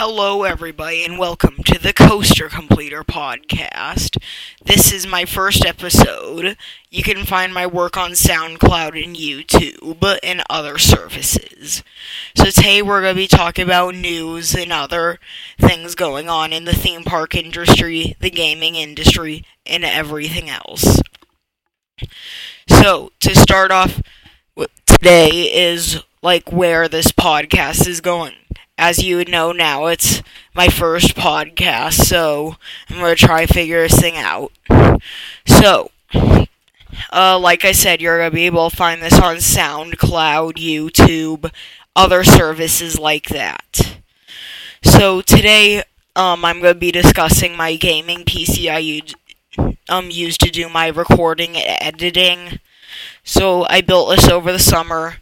Hello, everybody, and welcome to the Coaster Completer podcast. This is my first episode. You can find my work on SoundCloud and YouTube and other services. So, today we're going to be talking about news and other things going on in the theme park industry, the gaming industry, and everything else. So, to start off today is like where this podcast is going as you know now, it's my first podcast, so I'm to try to figure this thing out. So, uh, like I said, you're to be able to find this on SoundCloud, YouTube, other services like that. So, today, um, I'm to be discussing my gaming PC I used, um, used to do my recording and editing. So, I built this over the summer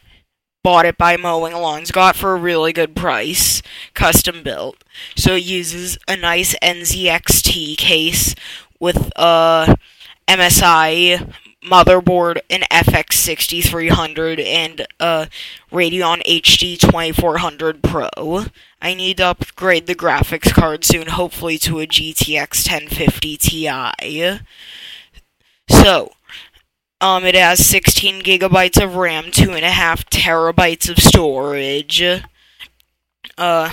bought it by mowing lawns. Got for a really good price, custom built. So it uses a nice NZXT case with a MSI motherboard, an FX 6300, and a Radeon HD 2400 Pro. I need to upgrade the graphics card soon, hopefully to a GTX 1050 Ti. So, um, it has 16 gigabytes of RAM, 2.5 terabytes of storage. Uh,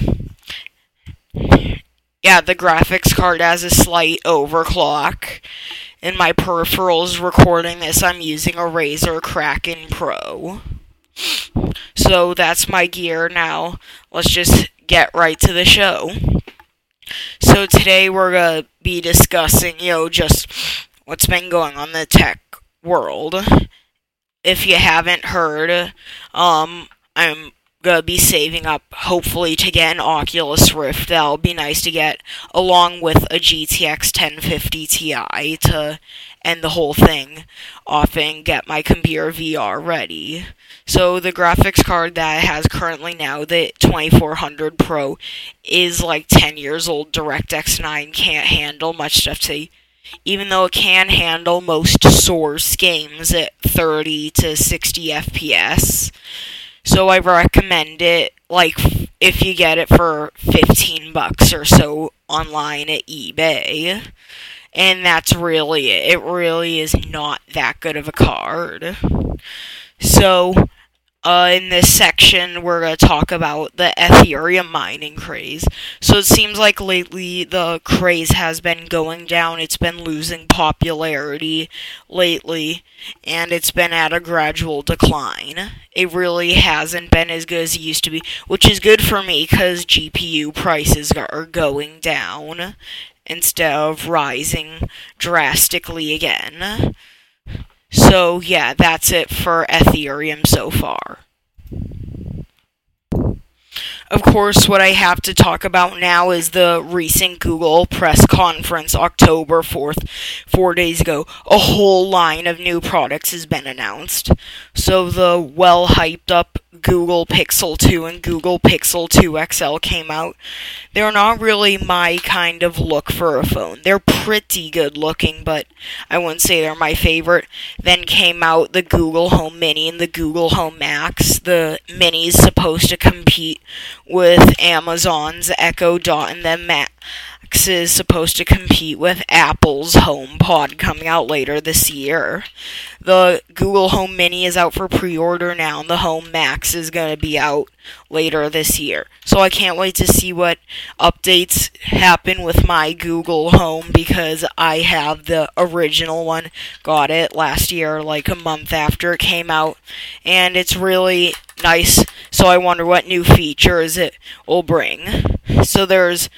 yeah, the graphics card has a slight overclock. In my peripherals recording this, I'm using a Razer Kraken Pro. So that's my gear now. Let's just get right to the show. So today we're going to be discussing, you know, just what's been going on the tech world. If you haven't heard, um, I'm gonna be saving up hopefully to get an Oculus Rift. That'll be nice to get along with a GTX 1050 Ti to end the whole thing off and get my computer VR ready. So the graphics card that it has currently now, the 2400 Pro, is like 10 years old. DirectX 9 can't handle much stuff today even though it can handle most Source games at 30 to 60 FPS. So I recommend it like if you get it for 15 bucks or so online at eBay. And that's really it. It really is not that good of a card. So uh, in this section, we're going to talk about the Ethereum mining craze. So it seems like lately the craze has been going down. It's been losing popularity lately, and it's been at a gradual decline. It really hasn't been as good as it used to be, which is good for me because GPU prices are going down instead of rising drastically again. So, yeah, that's it for Ethereum so far. Of course, what I have to talk about now is the recent Google press conference, October 4th, four days ago. A whole line of new products has been announced. So, the well hyped up Google Pixel 2 and Google Pixel 2 XL came out, they're not really my kind of look for a phone. They're pretty good looking, but I wouldn't say they're my favorite. Then came out the Google Home Mini and the Google Home Max. The Mini is supposed to compete with Amazon's Echo Dot and then Max is supposed to compete with Apple's HomePod coming out later this year. The Google Home Mini is out for pre order now, and the Home Max is going to be out later this year. So I can't wait to see what updates happen with my Google Home because I have the original one. Got it last year, like a month after it came out, and it's really nice. So I wonder what new features it will bring. So there's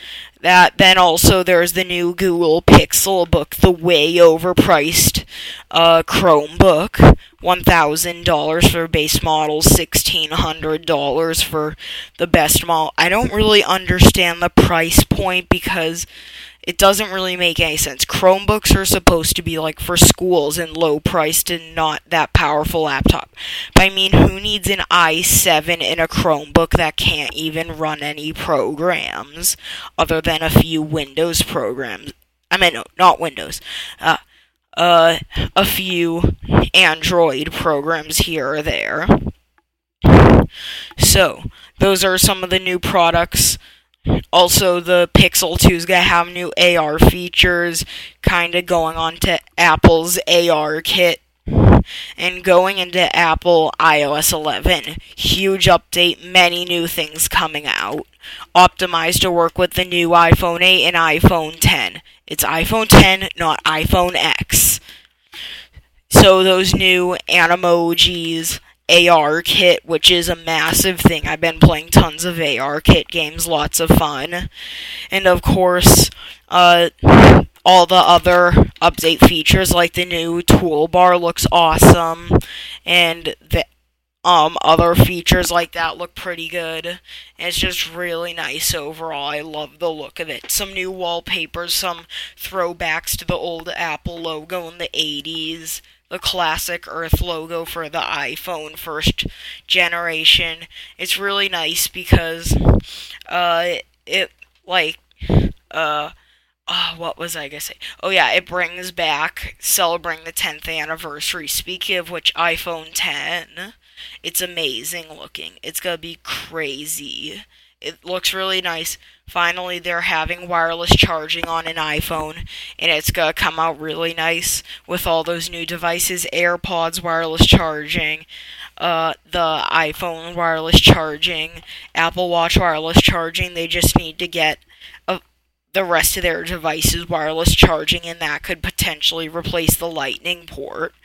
that. Then also there's the new Google Pixel book, the way overpriced uh, Chromebook. $1,000 for base model, $1,600 for the best model. I don't really understand the price point because it doesn't really make any sense. Chromebooks are supposed to be like for schools and low priced and not that powerful laptop. But I mean, who needs an i7 in a Chromebook that can't even run any programs other than a few Windows programs? I mean, no, not Windows. Uh, uh, a few Android programs here or there. So, those are some of the new products also, the Pixel 2 is going to have new AR features, kind of going on to Apple's AR kit. And going into Apple iOS 11, huge update, many new things coming out. Optimized to work with the new iPhone 8 and iPhone 10. It's iPhone 10, not iPhone X. So those new animojis, AR kit, which is a massive thing. I've been playing tons of AR kit games, lots of fun. And of course, uh, all the other update features like the new toolbar looks awesome and the um other features like that look pretty good. And it's just really nice overall. I love the look of it. Some new wallpapers, some throwbacks to the old Apple logo in the 80s the classic Earth logo for the iPhone first generation. It's really nice because uh, it like uh, uh, what was I gonna say? Oh yeah, it brings back celebrating the 10th anniversary. Speaking of which, iPhone 10, it's amazing looking. It's gonna be crazy. It looks really nice. Finally, they're having wireless charging on an iPhone, and it's gonna come out really nice with all those new devices AirPods wireless charging, uh, the iPhone wireless charging, Apple Watch wireless charging. They just need to get the rest of their devices wireless charging, and that could potentially replace the Lightning port.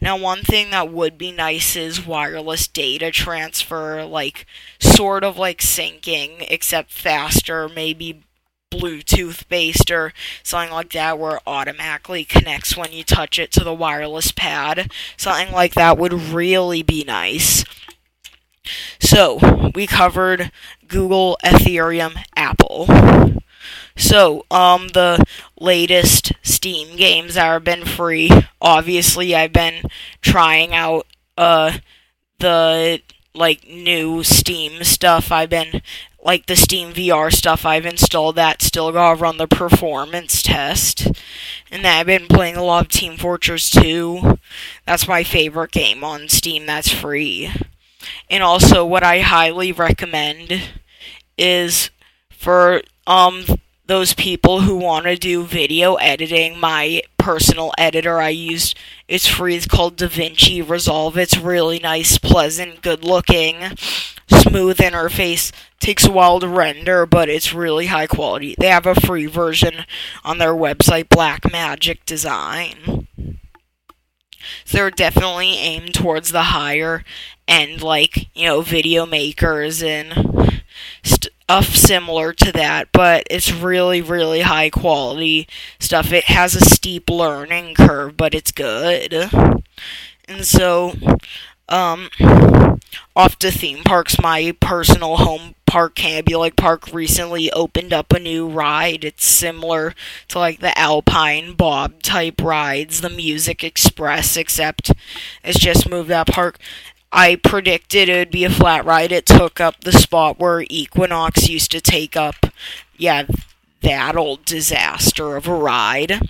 Now, one thing that would be nice is wireless data transfer, like sort of like syncing, except faster, maybe Bluetooth based or something like that, where it automatically connects when you touch it to the wireless pad. Something like that would really be nice. So, we covered Google, Ethereum, Apple. So, um, the latest Steam games that have been free. Obviously, I've been trying out uh the like new Steam stuff. I've been like the Steam VR stuff. I've installed that. Still gotta run the performance test. And then I've been playing a lot of Team Fortress 2. That's my favorite game on Steam. That's free. And also, what I highly recommend is for um those people who want to do video editing, my personal editor I used, it's free. It's called DaVinci Resolve. It's really nice, pleasant, good looking, smooth interface. Takes a while to render, but it's really high quality. They have a free version on their website, Blackmagic Design. So they're definitely aimed towards the higher end, like, you know, video makers and st- stuff similar to that, but it's really, really high quality stuff. It has a steep learning curve, but it's good. And so, um, off to theme parks, my personal home park, Lake Park, recently opened up a new ride. It's similar to like the Alpine Bob type rides, the Music Express, except it's just moved that park. I predicted it would be a flat ride. It took up the spot where Equinox used to take up, yeah, that old disaster of a ride.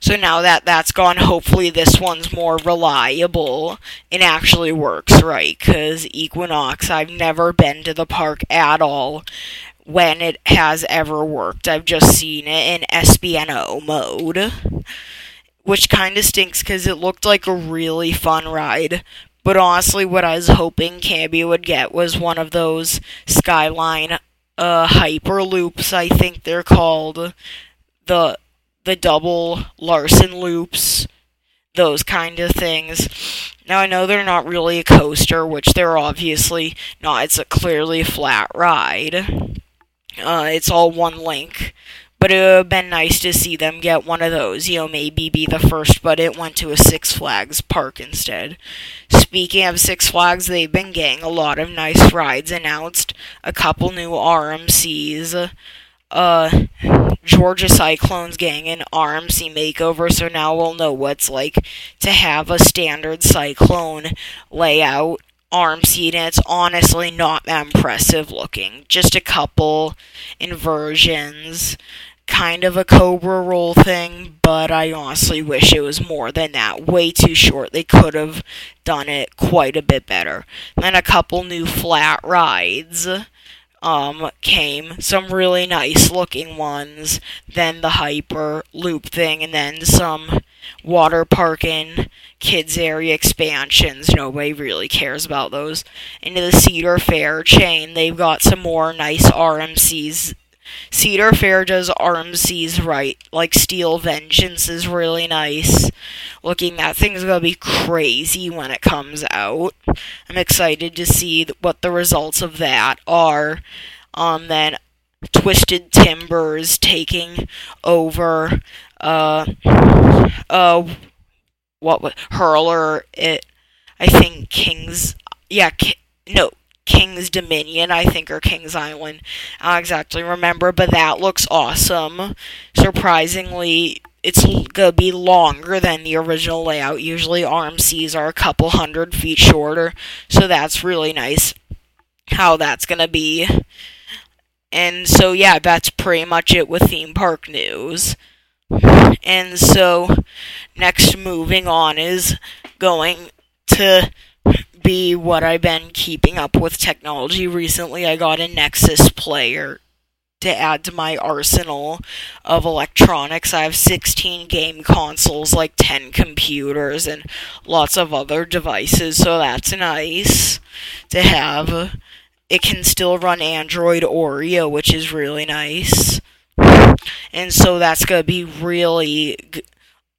So now that that's gone, hopefully this one's more reliable and actually works right. Because Equinox, I've never been to the park at all when it has ever worked. I've just seen it in SBNO mode. Which kind of stinks because it looked like a really fun ride. But honestly, what I was hoping Canobie would get was one of those Skyline uh, hyper loops. I think they're called the the double Larson loops, those kind of things. Now I know they're not really a coaster, which they're obviously not. It's a clearly flat ride. Uh, it's all one link, but it would have been nice to see them get one of those, you know, maybe be the first, but it went to a Six Flags park instead. Speaking of Six Flags, they've been getting a lot of nice rides announced, a couple new RMCs. Uh, Georgia Cyclones getting an RMC makeover, so now we'll know what's like to have a standard Cyclone layout RMC, and it's honestly not that impressive looking. Just a couple inversions kind of a Cobra roll thing, but I honestly wish it was more than that. Way too short. They could have done it quite a bit better. Then a couple new flat rides. um, came some really nice looking ones, then the Hyper Loop thing, and then some water park and kids area expansions. Nobody really cares about those. Into the Cedar Fair chain, they've got some more nice RMCs. Cedar Fair does RMCs right. Like Steel Vengeance is really nice. Looking, that thing's gonna be crazy when it comes out. I'm excited to see what the results of that are. Um, then Twisted Timbers taking over uh uh what was, hurler it I think King's yeah Ki- no King's Dominion I think or King's Island. I don't exactly remember but that looks awesome. Surprisingly it's gonna be longer than the original layout. Usually RMCs are a couple hundred feet shorter so that's really nice how that's gonna be. And so yeah that's pretty much it with theme park news and so, next moving on is going to be what I've been keeping up with technology recently. I got a Nexus player to add to my arsenal of electronics. I have 16 game consoles, like 10 computers, and lots of other devices, so that's nice to have. It can still run Android Oreo, which is really nice and so that's gonna be really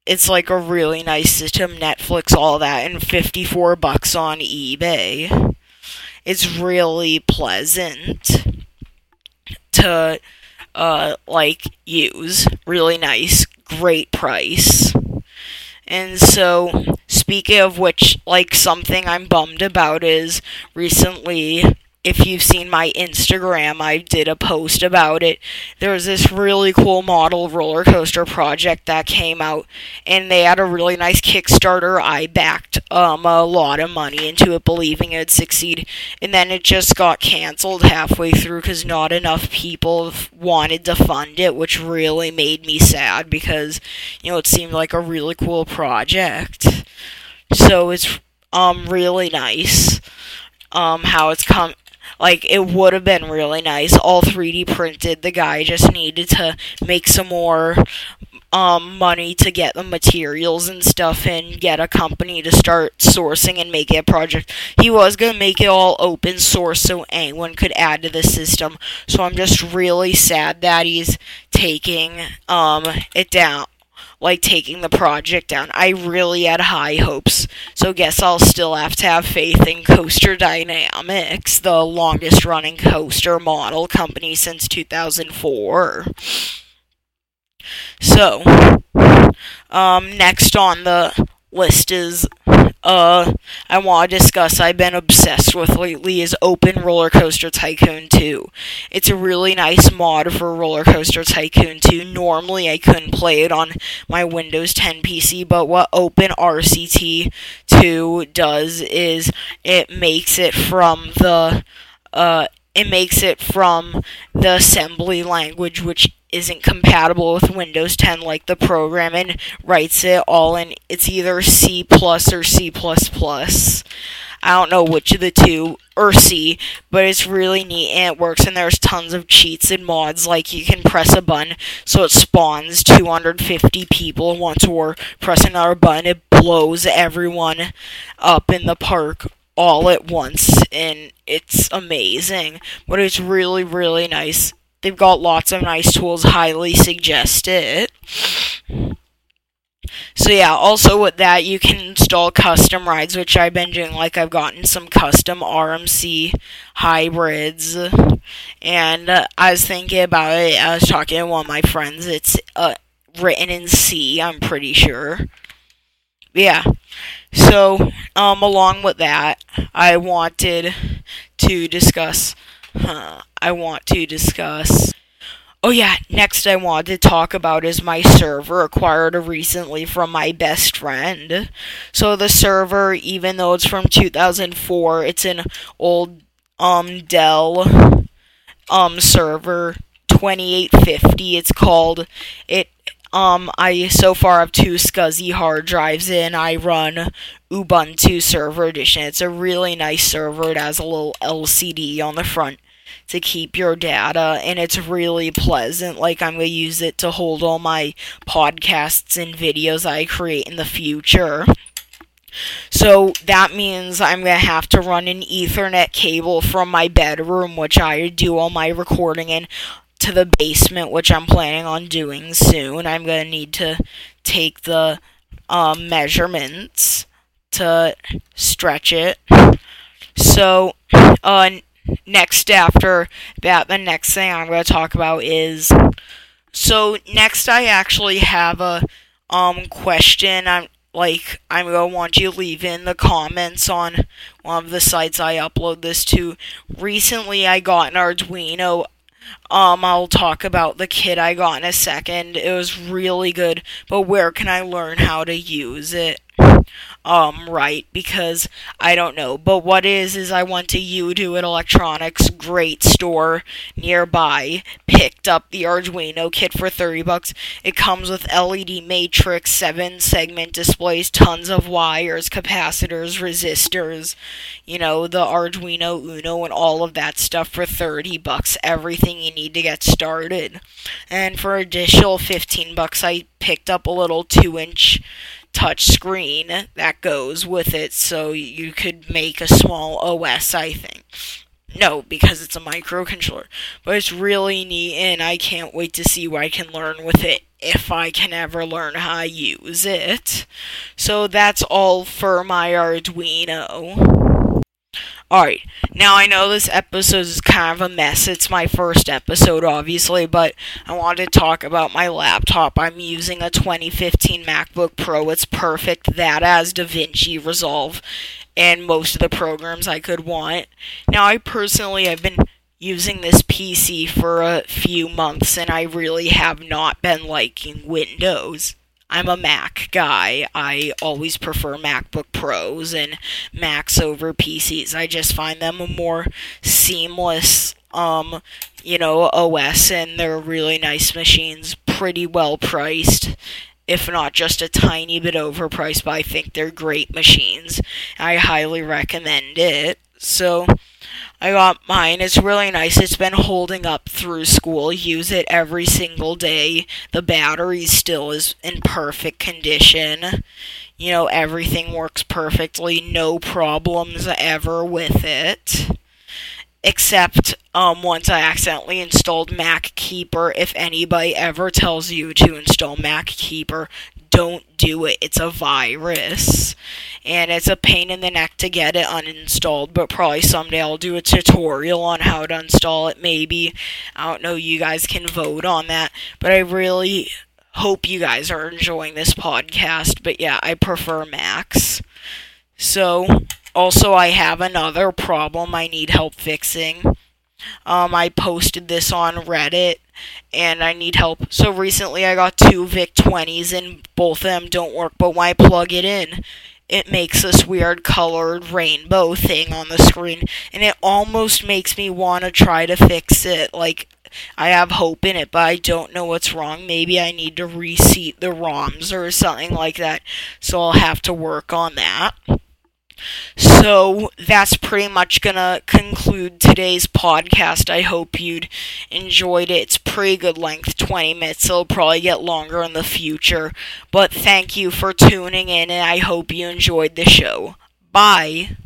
it's like a really nice system netflix all that and 54 bucks on ebay. It's really pleasant to uh like use. Really nice great price. And so speaking of which like something i'm bummed about is recently if you've seen my Instagram, I did a post about it. There was this really cool model roller coaster project that came out, and they had a really nice Kickstarter. I backed um, a lot of money into it, believing it'd succeed, and then it just got canceled halfway through because not enough people wanted to fund it, which really made me sad because you know it seemed like a really cool project. So it's um really nice um how it's come like it would have been really nice all 3D printed. The guy just needed to make some more um, money to get the materials and stuff and get a company to start sourcing and make it a project. He was going to make it all open source so anyone could add to the system. So I'm just really sad that he's taking um, it down like taking the project down. I really had high hopes, so guess I'll still have to have faith in CoasterDynamix, the longest running coaster model company since 2004. So, um, next on the list is uh I want to discuss I've been obsessed with lately is Open Roller Coaster Tycoon 2. It's a really nice mod for Roller Coaster Tycoon 2. Normally I couldn't play it on my Windows 10 PC, but what Open RCT 2 does is it makes it from the uh it makes it from the assembly language which isn't compatible with Windows 10 like the program and writes it all in. It's either C or C plus plus. I don't know which of the two or C, but it's really neat and it works and there's tons of cheats and mods. Like you can press a button so it spawns 250 people once or press another button it blows everyone up in the park all at once and it's amazing. But it's really really nice They've got lots of nice tools, highly suggest it. So yeah, also with that, you can install custom rides, which I've been doing. Like I've gotten some custom RMC hybrids, and uh, I was thinking about it. I was talking to one of my friends. It's uh, written in C, I'm pretty sure. Yeah. So, um, along with that, I wanted to discuss Huh, I want to discuss. Oh yeah, next I want to talk about is my server acquired recently from my best friend. So the server, even though it's from 2004, it's an old um Dell um server 2850 it's called. It um, I so far have two SCSI hard drives in. I run Ubuntu Server Edition. It's a really nice server. It has a little LCD on the front to keep your data and it's really pleasant like i'm going to use it to hold all my podcasts and videos i create in the future so that means I'm going to have to run an Ethernet cable from my bedroom, which I do all my recording in, to the basement, which I'm planning on doing soon. I'm going to need to take the um, measurements to stretch it. So, uh, next after that, the next thing I'm going to talk about is. So, next, I actually have a um, question. I'm like I'm gonna want you to leave in the comments on one of the sites I upload this to. Recently, I got an Arduino. Um, I'll talk about the kit I got in a second. It was really good, but where can I learn how to use it? Um right because I don't know. But what is is I went to UDO Electronics great store nearby, picked up the Arduino kit for 30 bucks. It comes with LED matrix, 7 segment displays, tons of wires, capacitors, resistors, you know, the Arduino Uno and all of that stuff for 30 bucks. Everything you need to get started. And for additional 15 bucks I picked up a little 2-inch touch screen that goes with it so you could make a small OS, I think. No, because it's a microcontroller. But it's really neat and I can't wait to see what I can learn with it if I can ever learn how to use it. So that's all for my Arduino. Alright, now I know this episode is kind of a mess. It's my first episode, obviously, but I wanted to talk about my laptop. I'm using a 2015 MacBook Pro. It's perfect. That has DaVinci Resolve and most of the programs I could want. Now, I personally have been using this PC for a few months, and I really have not been liking Windows. I'm a Mac guy. I always prefer MacBook Pros and Macs over PCs. I just find them a more seamless, um, you know, OS, and they're really nice machines, pretty well priced. If not just a tiny bit overpriced, but I think they're great machines. I highly recommend it. So, I got mine. It's really nice. It's been holding up through school. Use it every single day. The battery still is in perfect condition. You know, everything works perfectly. No problems ever with it. Except um, once I accidentally installed MacKeeper. If anybody ever tells you to install MacKeeper, don't do it. It's a virus. And it's a pain in the neck to get it uninstalled, but probably someday I'll do a tutorial on how to install it, maybe. I don't know, you guys can vote on that. But I really hope you guys are enjoying this podcast. But yeah, I prefer Macs. So, also, I have another problem I need help fixing. Um, I posted this on Reddit and I need help. So recently I got two VIC 20s and both of them don't work, but when I plug it in, it makes this weird colored rainbow thing on the screen and it almost makes me want to try to fix it. Like I have hope in it, but I don't know what's wrong. Maybe I need to reseat the ROMs or something like that. So I'll have to work on that. So that's pretty much gonna conclude today's podcast. I hope you'd enjoyed it. It's pretty good length, 20 minutes. It'll probably get longer in the future. But thank you for tuning in, and I hope you enjoyed the show. Bye.